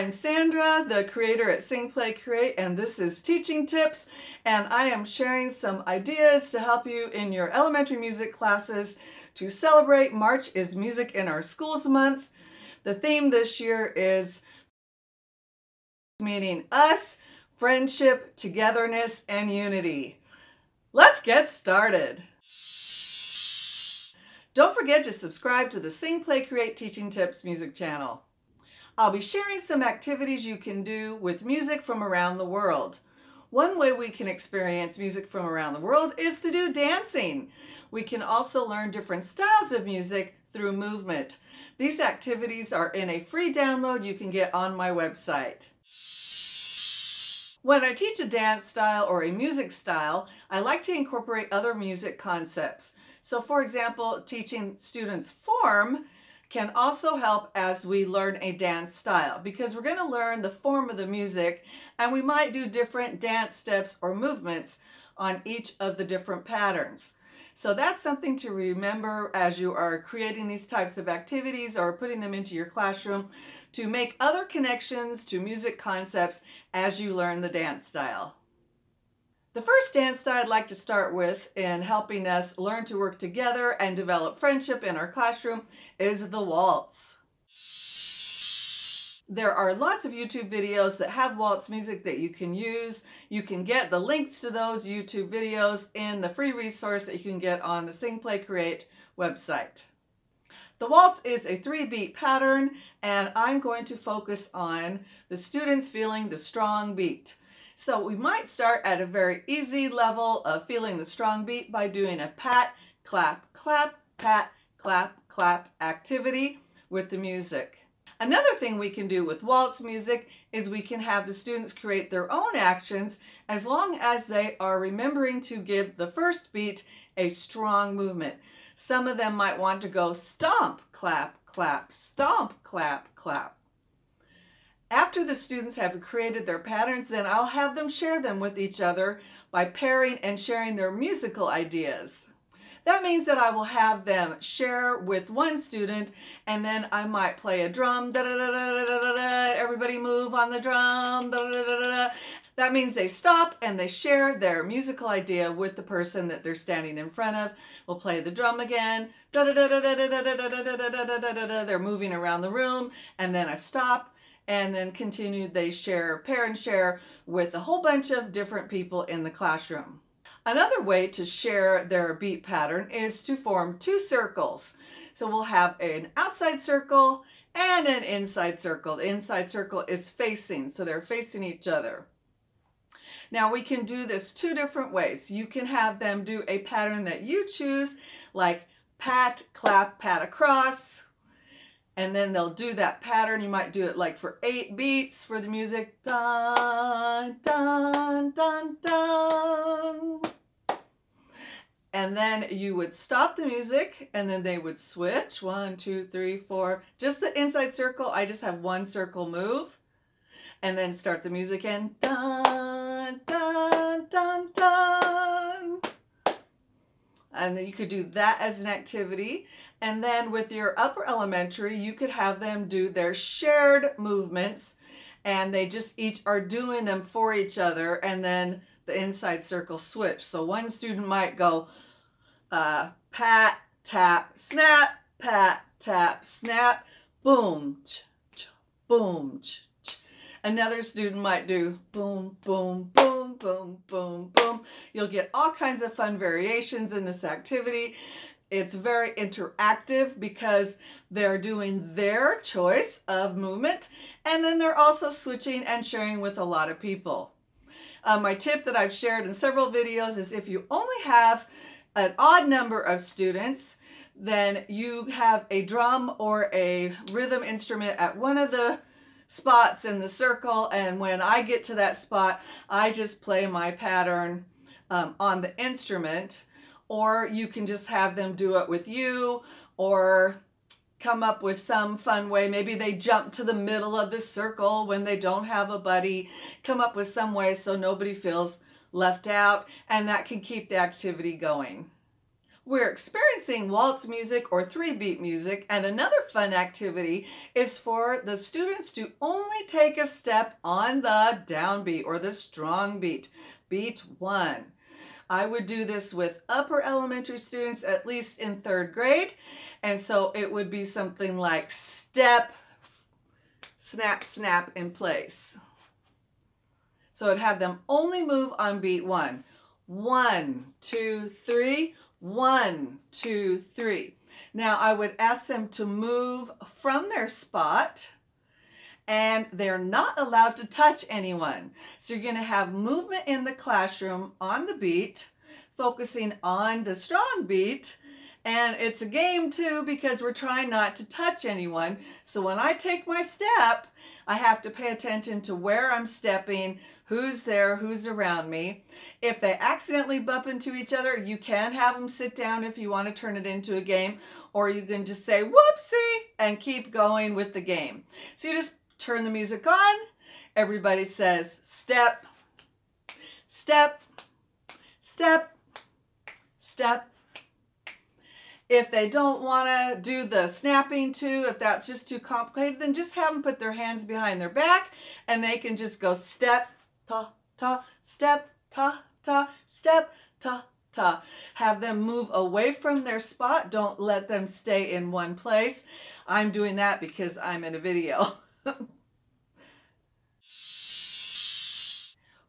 I'm Sandra, the creator at Sing Play Create, and this is Teaching Tips. And I am sharing some ideas to help you in your elementary music classes to celebrate March is Music in Our Schools Month. The theme this year is meaning us, friendship, togetherness, and unity. Let's get started. Don't forget to subscribe to the Sing Play Create Teaching Tips music channel. I'll be sharing some activities you can do with music from around the world. One way we can experience music from around the world is to do dancing. We can also learn different styles of music through movement. These activities are in a free download you can get on my website. When I teach a dance style or a music style, I like to incorporate other music concepts. So for example, teaching students form can also help as we learn a dance style because we're going to learn the form of the music and we might do different dance steps or movements on each of the different patterns. So that's something to remember as you are creating these types of activities or putting them into your classroom to make other connections to music concepts as you learn the dance style. The first dance I'd like to start with in helping us learn to work together and develop friendship in our classroom is the waltz. There are lots of YouTube videos that have waltz music that you can use. You can get the links to those YouTube videos in the free resource that you can get on the Sing Play Create website. The waltz is a three beat pattern and I'm going to focus on the students feeling the strong beat. So we might start at a very easy level of feeling the strong beat by doing a pat, clap, clap, pat, clap, clap activity with the music. Another thing we can do with waltz music is we can have the students create their own actions as long as they are remembering to give the first beat a strong movement. Some of them might want to go stomp, clap, clap, stomp, clap, clap. After the students have created their patterns, then I'll have them share them with each other by pairing and sharing their musical ideas. That means that I will have them share with one student and then I might play a drum, everybody move on the drum. That means they stop and they share their musical idea with the person that they're standing in front of. We'll play the drum again. They're moving around the room and then I stop and then continue they share pair and share with a whole bunch of different people in the classroom. Another way to share their beat pattern is to form two circles. So we'll have an outside circle and an inside circle. The inside circle is facing, so they're facing each other. Now we can do this two different ways. You can have them do a pattern that you choose, like pat, clap, pat across, and then they'll do that pattern. You might do it like for eight beats for the music. Dun, dun, dun, dun. And then you would stop the music and then they would switch. One, two, three, four. Just the inside circle. I just have one circle move. And then start the music in. Dun, dun, dun, dun. And then you could do that as an activity. And then with your upper elementary, you could have them do their shared movements and they just each are doing them for each other and then the inside circle switch. So one student might go uh, pat, tap, snap, pat, tap, snap, boom, ch, ch, boom. Ch, ch. Another student might do boom, boom, boom, boom, boom, boom. You'll get all kinds of fun variations in this activity. It's very interactive because they're doing their choice of movement and then they're also switching and sharing with a lot of people. Uh, my tip that I've shared in several videos is if you only have an odd number of students, then you have a drum or a rhythm instrument at one of the spots in the circle and when I get to that spot I just play my pattern um, on the instrument or you can just have them do it with you or come up with some fun way. Maybe they jump to the middle of the circle when they don't have a buddy. Come up with some way so nobody feels left out and that can keep the activity going. We're experiencing waltz music or three beat music, and another fun activity is for the students to only take a step on the downbeat or the strong beat, beat one. I would do this with upper elementary students, at least in third grade, and so it would be something like step, snap, snap in place. So I'd have them only move on beat one. One, two, three, one, two, three. Now I would ask them to move from their spot and they're not allowed to touch anyone. So you're going to have movement in the classroom on the beat, focusing on the strong beat. And it's a game too because we're trying not to touch anyone. So when I take my step, I have to pay attention to where I'm stepping, who's there, who's around me. If they accidentally bump into each other, you can have them sit down if you want to turn it into a game, or you can just say whoopsie and keep going with the game. So you just turn the music on. Everybody says step, step, step, step, if they don't want to do the snapping too, if that's just too complicated, then just have them put their hands behind their back and they can just go step, ta, ta, step, ta, ta, step, ta, ta. Have them move away from their spot. Don't let them stay in one place. I'm doing that because I'm in a video.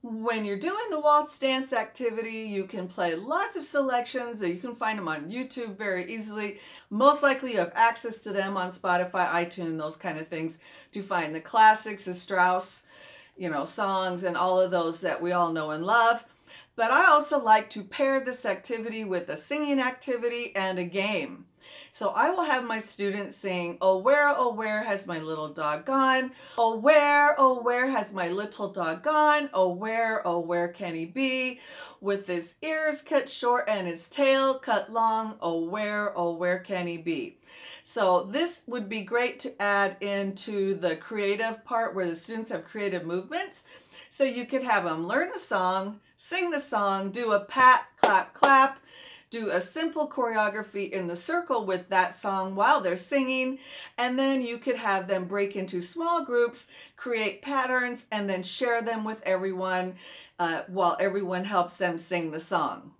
When you're doing the waltz dance activity, you can play lots of selections. You can find them on YouTube very easily. Most likely you have access to them on Spotify, iTunes, those kind of things to find the classics, the Strauss, you know, songs and all of those that we all know and love. But I also like to pair this activity with a singing activity and a game. So I will have my students sing, Oh, where, oh, where has my little dog gone? Oh, where, oh, where has my little dog gone? Oh, where, oh, where can he be? With his ears cut short and his tail cut long, oh, where, oh, where can he be? So this would be great to add into the creative part where the students have creative movements. So you could have them learn the song, sing the song, do a pat, clap, clap, do a simple choreography in the circle with that song while they're singing, and then you could have them break into small groups, create patterns, and then share them with everyone uh, while everyone helps them sing the song.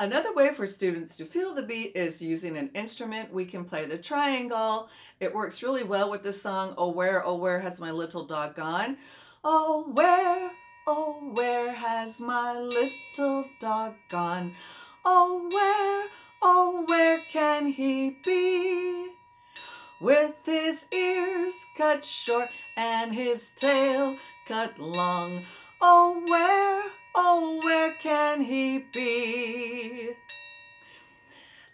Another way for students to feel the beat is using an instrument. We can play the triangle. It works really well with the song, Oh Where, Oh Where Has My Little Dog Gone? Oh, where, Oh, where has my little dog gone? Oh, where, oh, where can he be? With his ears cut short and his tail cut long. Oh, where, oh, where can he be?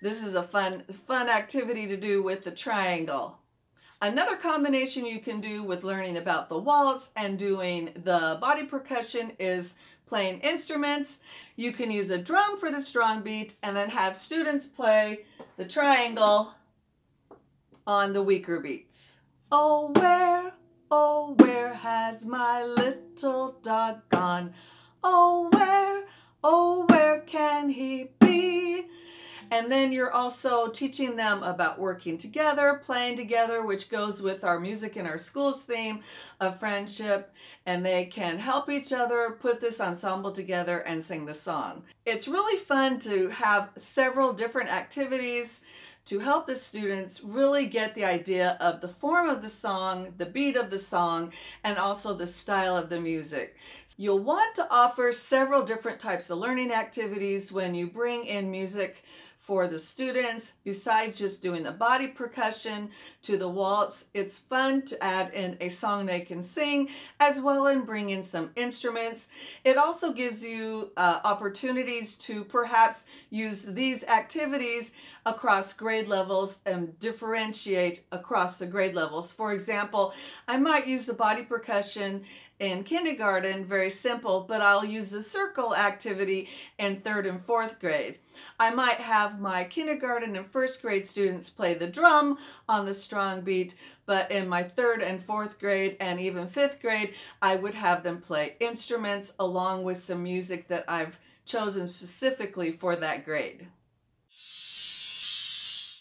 This is a fun, fun activity to do with the triangle. Another combination you can do with learning about the waltz and doing the body percussion is playing instruments. You can use a drum for the strong beat and then have students play the triangle on the weaker beats. Oh, where, oh, where has my little dog gone? Oh, where, oh, where can he? And then you're also teaching them about working together, playing together, which goes with our music in our schools theme of friendship. And they can help each other put this ensemble together and sing the song. It's really fun to have several different activities to help the students really get the idea of the form of the song, the beat of the song, and also the style of the music. You'll want to offer several different types of learning activities when you bring in music for the students besides just doing the body percussion to the waltz it's fun to add in a song they can sing as well and bring in some instruments. It also gives you uh, opportunities to perhaps use these activities across grade levels and differentiate across the grade levels. For example i might use the body percussion in kindergarten, very simple, but I'll use the circle activity in third and fourth grade. I might have my kindergarten and first grade students play the drum on the strong beat, but in my third and fourth grade and even fifth grade, I would have them play instruments along with some music that I've chosen specifically for that grade.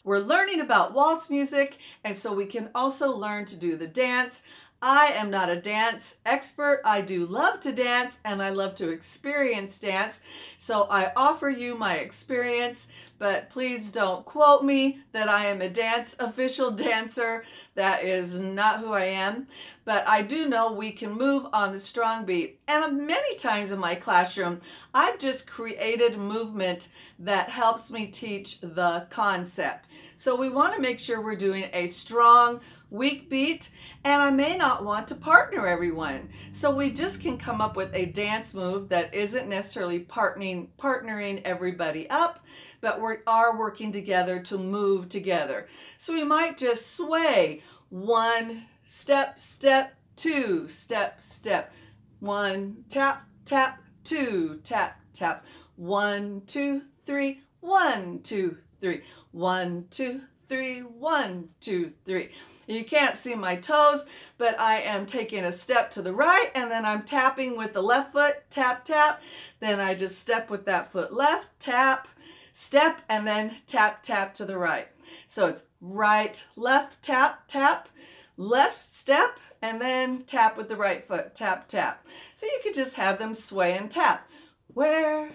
We're learning about waltz music, and so we can also learn to do the dance. I am not a dance expert. I do love to dance and I love to experience dance. So I offer you my experience, but please don't quote me that I am a dance official dancer. That is not who I am. But I do know we can move on the strong beat. And many times in my classroom, I've just created movement that helps me teach the concept. So we want to make sure we're doing a strong, weak beat, and I may not want to partner everyone. So we just can come up with a dance move that isn't necessarily partnering, partnering everybody up, but we are working together to move together. So we might just sway one step, step, two, step, step, one, tap, tap, two, tap, tap, one, two, three, one, two, three, one, two, three, one, two, three. You can't see my toes, but I am taking a step to the right and then I'm tapping with the left foot, tap, tap. Then I just step with that foot left, tap, step, and then tap, tap to the right. So it's right, left, tap, tap, left step, and then tap with the right foot, tap, tap. So you could just have them sway and tap. Where,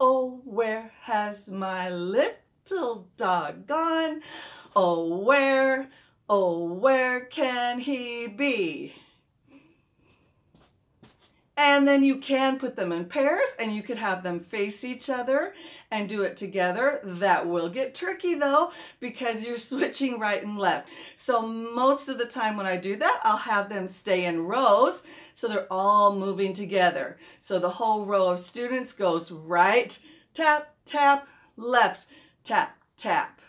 oh, where has my little dog gone? Oh, where, Oh, where can he be? And then you can put them in pairs and you could have them face each other and do it together. That will get tricky though because you're switching right and left. So most of the time when I do that, I'll have them stay in rows so they're all moving together. So the whole row of students goes right, tap, tap, left, tap, tap.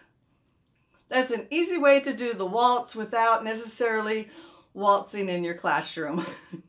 That's an easy way to do the waltz without necessarily waltzing in your classroom.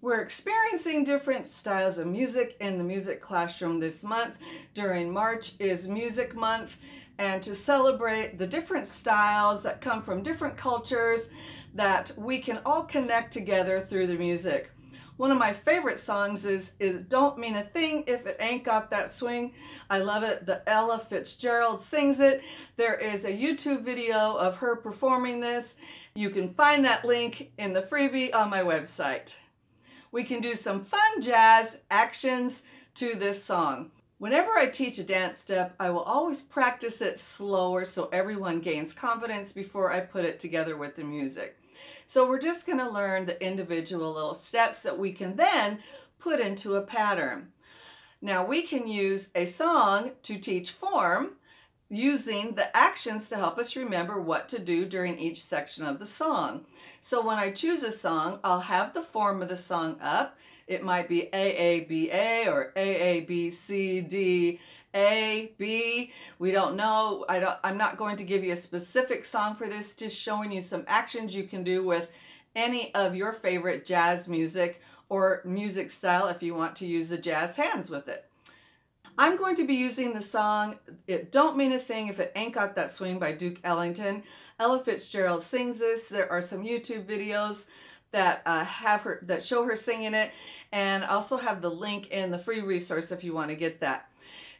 We're experiencing different styles of music in the music classroom this month. During March is Music Month, and to celebrate the different styles that come from different cultures that we can all connect together through the music. One of my favorite songs is, is Don't Mean a Thing If It Ain't Got That Swing. I love it. The Ella Fitzgerald sings it. There is a YouTube video of her performing this. You can find that link in the freebie on my website. We can do some fun jazz actions to this song. Whenever I teach a dance step, I will always practice it slower so everyone gains confidence before I put it together with the music. So we're just going to learn the individual little steps that we can then put into a pattern. Now we can use a song to teach form using the actions to help us remember what to do during each section of the song. So when I choose a song, I'll have the form of the song up. It might be AABA or AABCD a, B, we don't know. I don't, I'm not going to give you a specific song for this, just showing you some actions you can do with any of your favorite jazz music or music style if you want to use the jazz hands with it. I'm going to be using the song It Don't Mean a Thing If It Ain't Got That Swing by Duke Ellington. Ella Fitzgerald sings this. There are some YouTube videos that uh, have her that show her singing it and also have the link in the free resource if you want to get that.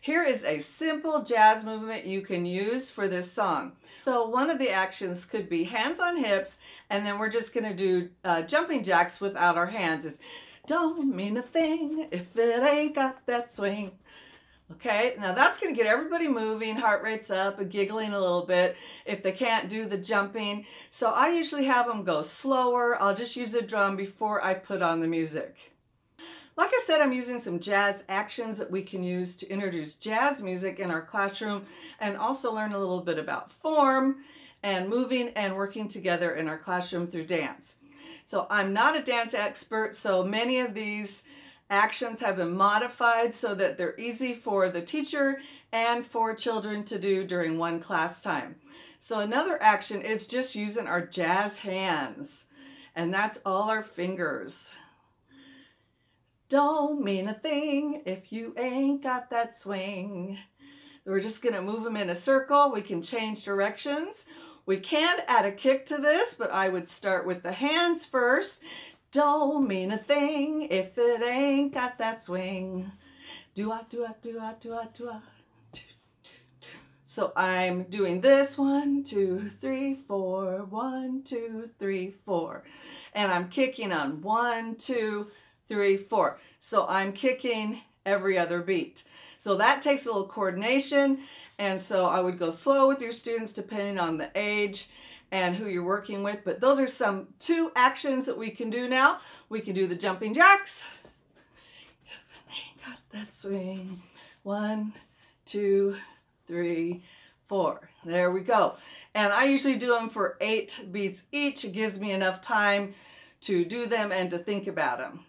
Here is a simple jazz movement you can use for this song. So one of the actions could be hands on hips, and then we're just gonna do uh, jumping jacks without our hands. It's, don't mean a thing if it ain't got that swing. Okay, now that's going to get everybody moving, heart rates up, giggling a little bit if they can't do the jumping. So I usually have them go slower. I'll just use a drum before I put on the music. Like I said, I'm using some jazz actions that we can use to introduce jazz music in our classroom and also learn a little bit about form and moving and working together in our classroom through dance. So I'm not a dance expert, so many of these actions have been modified so that they're easy for the teacher and for children to do during one class time. So another action is just using our jazz hands, and that's all our fingers. Don't mean a thing if you ain't got that swing. We're just gonna move them in a circle. We can change directions. We can add a kick to this, but I would start with the hands first. don't mean a thing if it ain't got that swing. Do I, do I, do I, do I, do I. So I'm doing this one, two, three, four, one, two, three, four. And I'm kicking on one, two, three, four. So I'm kicking every other beat. So that takes a little coordination. And so I would go slow with your students depending on the age and who you're working with. But those are some two actions that we can do now. We can do the jumping jacks. Got that swing. One, two, three, four. There we go. And I usually do them for eight beats each. It gives me enough time to do them and to think about them.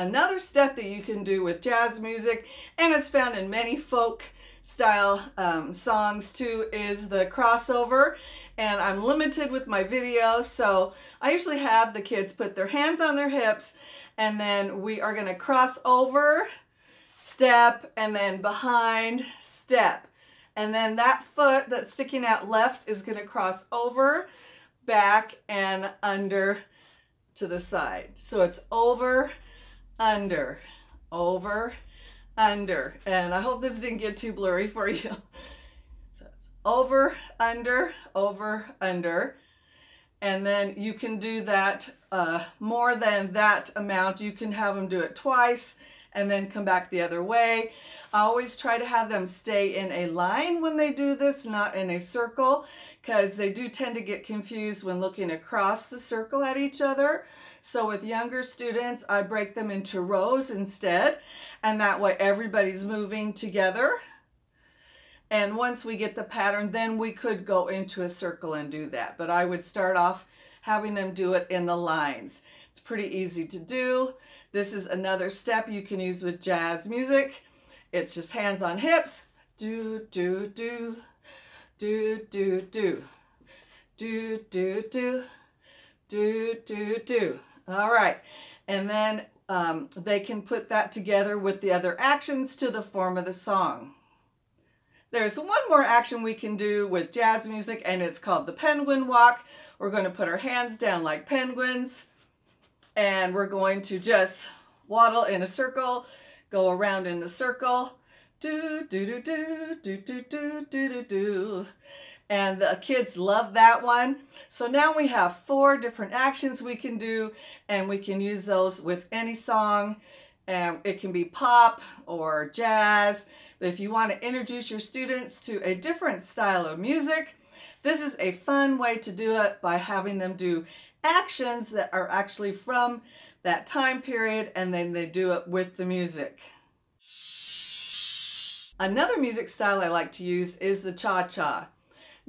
Another step that you can do with jazz music, and it's found in many folk style um, songs too, is the crossover. And I'm limited with my video, so I usually have the kids put their hands on their hips, and then we are going to cross over, step, and then behind, step. And then that foot that's sticking out left is going to cross over, back, and under to the side. So it's over, under, over, under. And I hope this didn't get too blurry for you. So it's over, under, over, under. And then you can do that uh, more than that amount. You can have them do it twice and then come back the other way. I always try to have them stay in a line when they do this, not in a circle, because they do tend to get confused when looking across the circle at each other. So with younger students, I break them into rows instead, and that way everybody's moving together. And once we get the pattern, then we could go into a circle and do that. But I would start off having them do it in the lines. It's pretty easy to do. This is another step you can use with jazz music. It's just hands on hips. Do, do, do, do, do, do, do, do, do, do, do, do. All right. And then um, they can put that together with the other actions to the form of the song. There's one more action we can do with jazz music, and it's called the penguin walk. We're going to put our hands down like penguins, and we're going to just waddle in a circle go around in a circle. Do, do, do, do, do, do, do, do, do, do. And the kids love that one. So now we have four different actions we can do, and we can use those with any song. And it can be pop or jazz. If you want to introduce your students to a different style of music, this is a fun way to do it by having them do actions that are actually from that time period and then they do it with the music. Another music style I like to use is the cha-cha.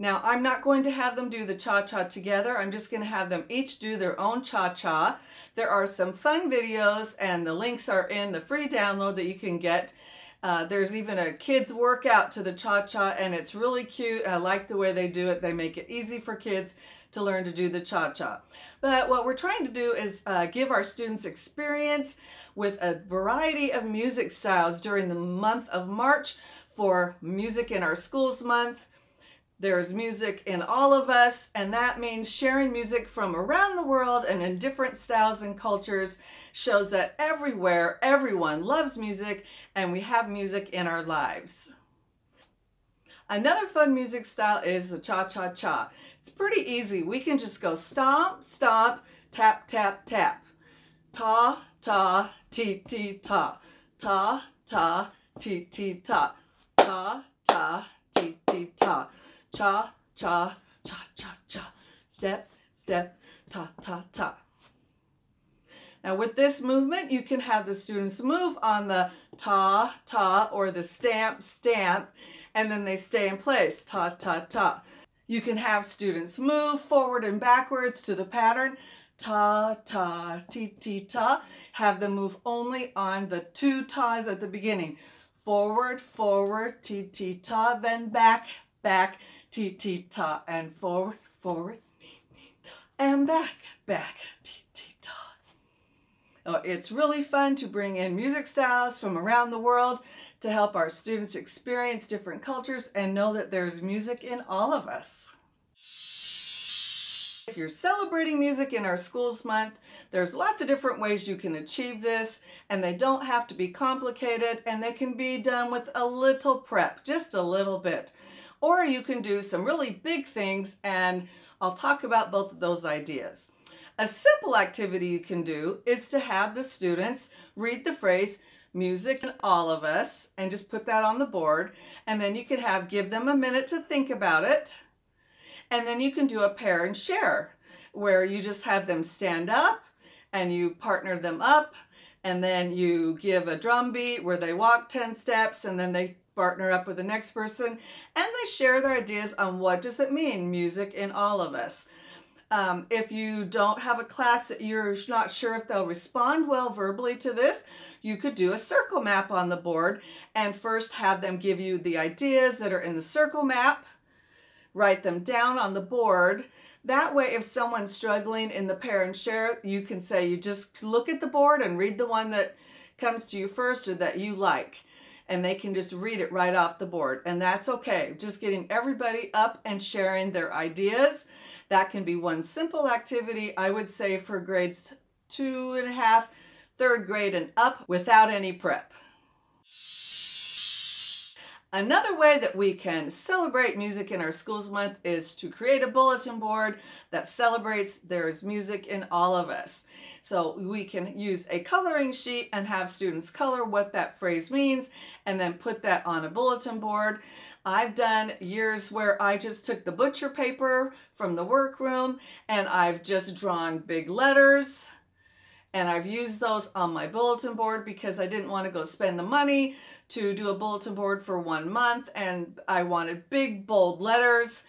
Now I'm not going to have them do the cha-cha together. I'm just going to have them each do their own cha-cha. There are some fun videos and the links are in the free download that you can get. Uh, there's even a kids workout to the cha-cha and it's really cute. I like the way they do it. They make it easy for kids to learn to do the cha-cha. But what we're trying to do is uh, give our students experience with a variety of music styles during the month of March for Music in Our Schools Month. There's music in all of us, and that means sharing music from around the world and in different styles and cultures shows that everywhere, everyone loves music, and we have music in our lives. Another fun music style is the cha-cha-cha. It's pretty easy. We can just go stomp, stomp, tap, tap, tap. Ta, ta, ti, ti, ta. Ta, ta, ti, ti, ta. Ta, ta, ti, ti, ta. Cha, cha, cha, cha, cha. Step, step, ta, ta, ta. Now with this movement, you can have the students move on the ta, ta, or the stamp, stamp, and then they stay in place, ta, ta, ta. You can have students move forward and backwards to the pattern, ta, ta, ti, ti, ta. Have them move only on the two tas at the beginning. Forward, forward, ti, ti, ta, then back, back, ti, ti, ta, and forward, forward, and back, back, ti, ti, ta. Oh, it's really fun to bring in music styles from around the world to help our students experience different cultures and know that there's music in all of us. If you're celebrating music in our schools month, there's lots of different ways you can achieve this and they don't have to be complicated and they can be done with a little prep, just a little bit. Or you can do some really big things and I'll talk about both of those ideas. A simple activity you can do is to have the students read the phrase music and all of us and just put that on the board and then you can have give them a minute to think about it and then you can do a pair and share where you just have them stand up and you partner them up and then you give a drum beat where they walk 10 steps and then they partner up with the next person and they share their ideas on what does it mean music in all of us um, if you don't have a class that you're not sure if they'll respond well verbally to this, you could do a circle map on the board and first have them give you the ideas that are in the circle map write them down on the board. That way, if someone's struggling in the pair and share, you can say you just look at the board and read the one that comes to you first or that you like. And they can just read it right off the board. And that's okay. Just getting everybody up and sharing their ideas. That can be one simple activity, I would say, for grades two and a half, third grade, and up without any prep. Another way that we can celebrate music in our schools month is to create a bulletin board that celebrates there is music in all of us. So we can use a coloring sheet and have students color what that phrase means and then put that on a bulletin board. I've done years where I just took the butcher paper from the workroom and I've just drawn big letters and I've used those on my bulletin board because I didn't want to go spend the money to do a bulletin board for one month and I wanted big bold letters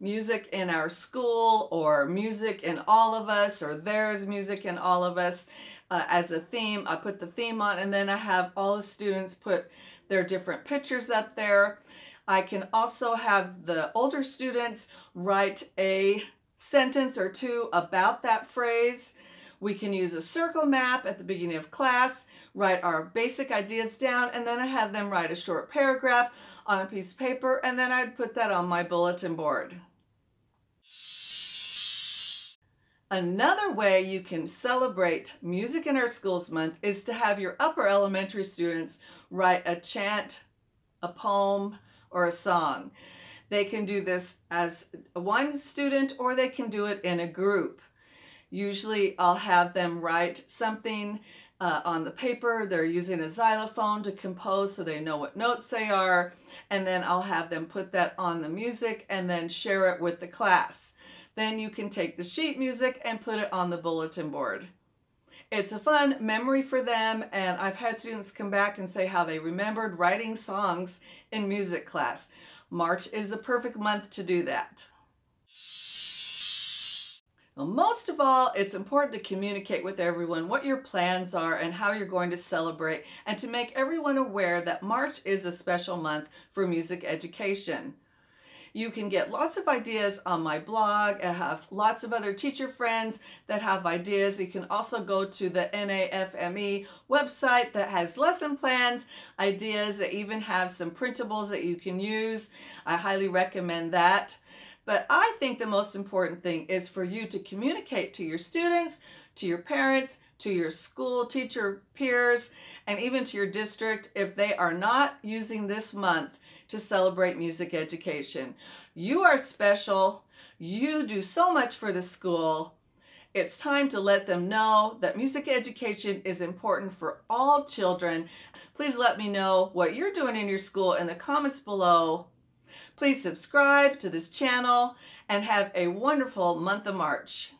music in our school or music in all of us or there's music in all of us uh, as a theme. I put the theme on and then I have all the students put their different pictures up there. I can also have the older students write a sentence or two about that phrase we can use a circle map at the beginning of class, write our basic ideas down, and then I have them write a short paragraph on a piece of paper, and then I'd put that on my bulletin board. Another way you can celebrate Music in Our Schools Month is to have your upper elementary students write a chant, a poem, or a song. They can do this as one student or they can do it in a group. Usually I'll have them write something uh, on the paper. They're using a xylophone to compose so they know what notes they are. And then I'll have them put that on the music and then share it with the class. Then you can take the sheet music and put it on the bulletin board. It's a fun memory for them and I've had students come back and say how they remembered writing songs in music class. March is the perfect month to do that. Well, most of all, it's important to communicate with everyone what your plans are and how you're going to celebrate and to make everyone aware that March is a special month for music education. You can get lots of ideas on my blog. I have lots of other teacher friends that have ideas. You can also go to the NAfME website that has lesson plans, ideas that even have some printables that you can use. I highly recommend that. But I think the most important thing is for you to communicate to your students, to your parents, to your school teacher peers, and even to your district if they are not using this month to celebrate music education. You are special. You do so much for the school. It's time to let them know that music education is important for all children. Please let me know what you're doing in your school in the comments below. Please subscribe to this channel and have a wonderful month of March.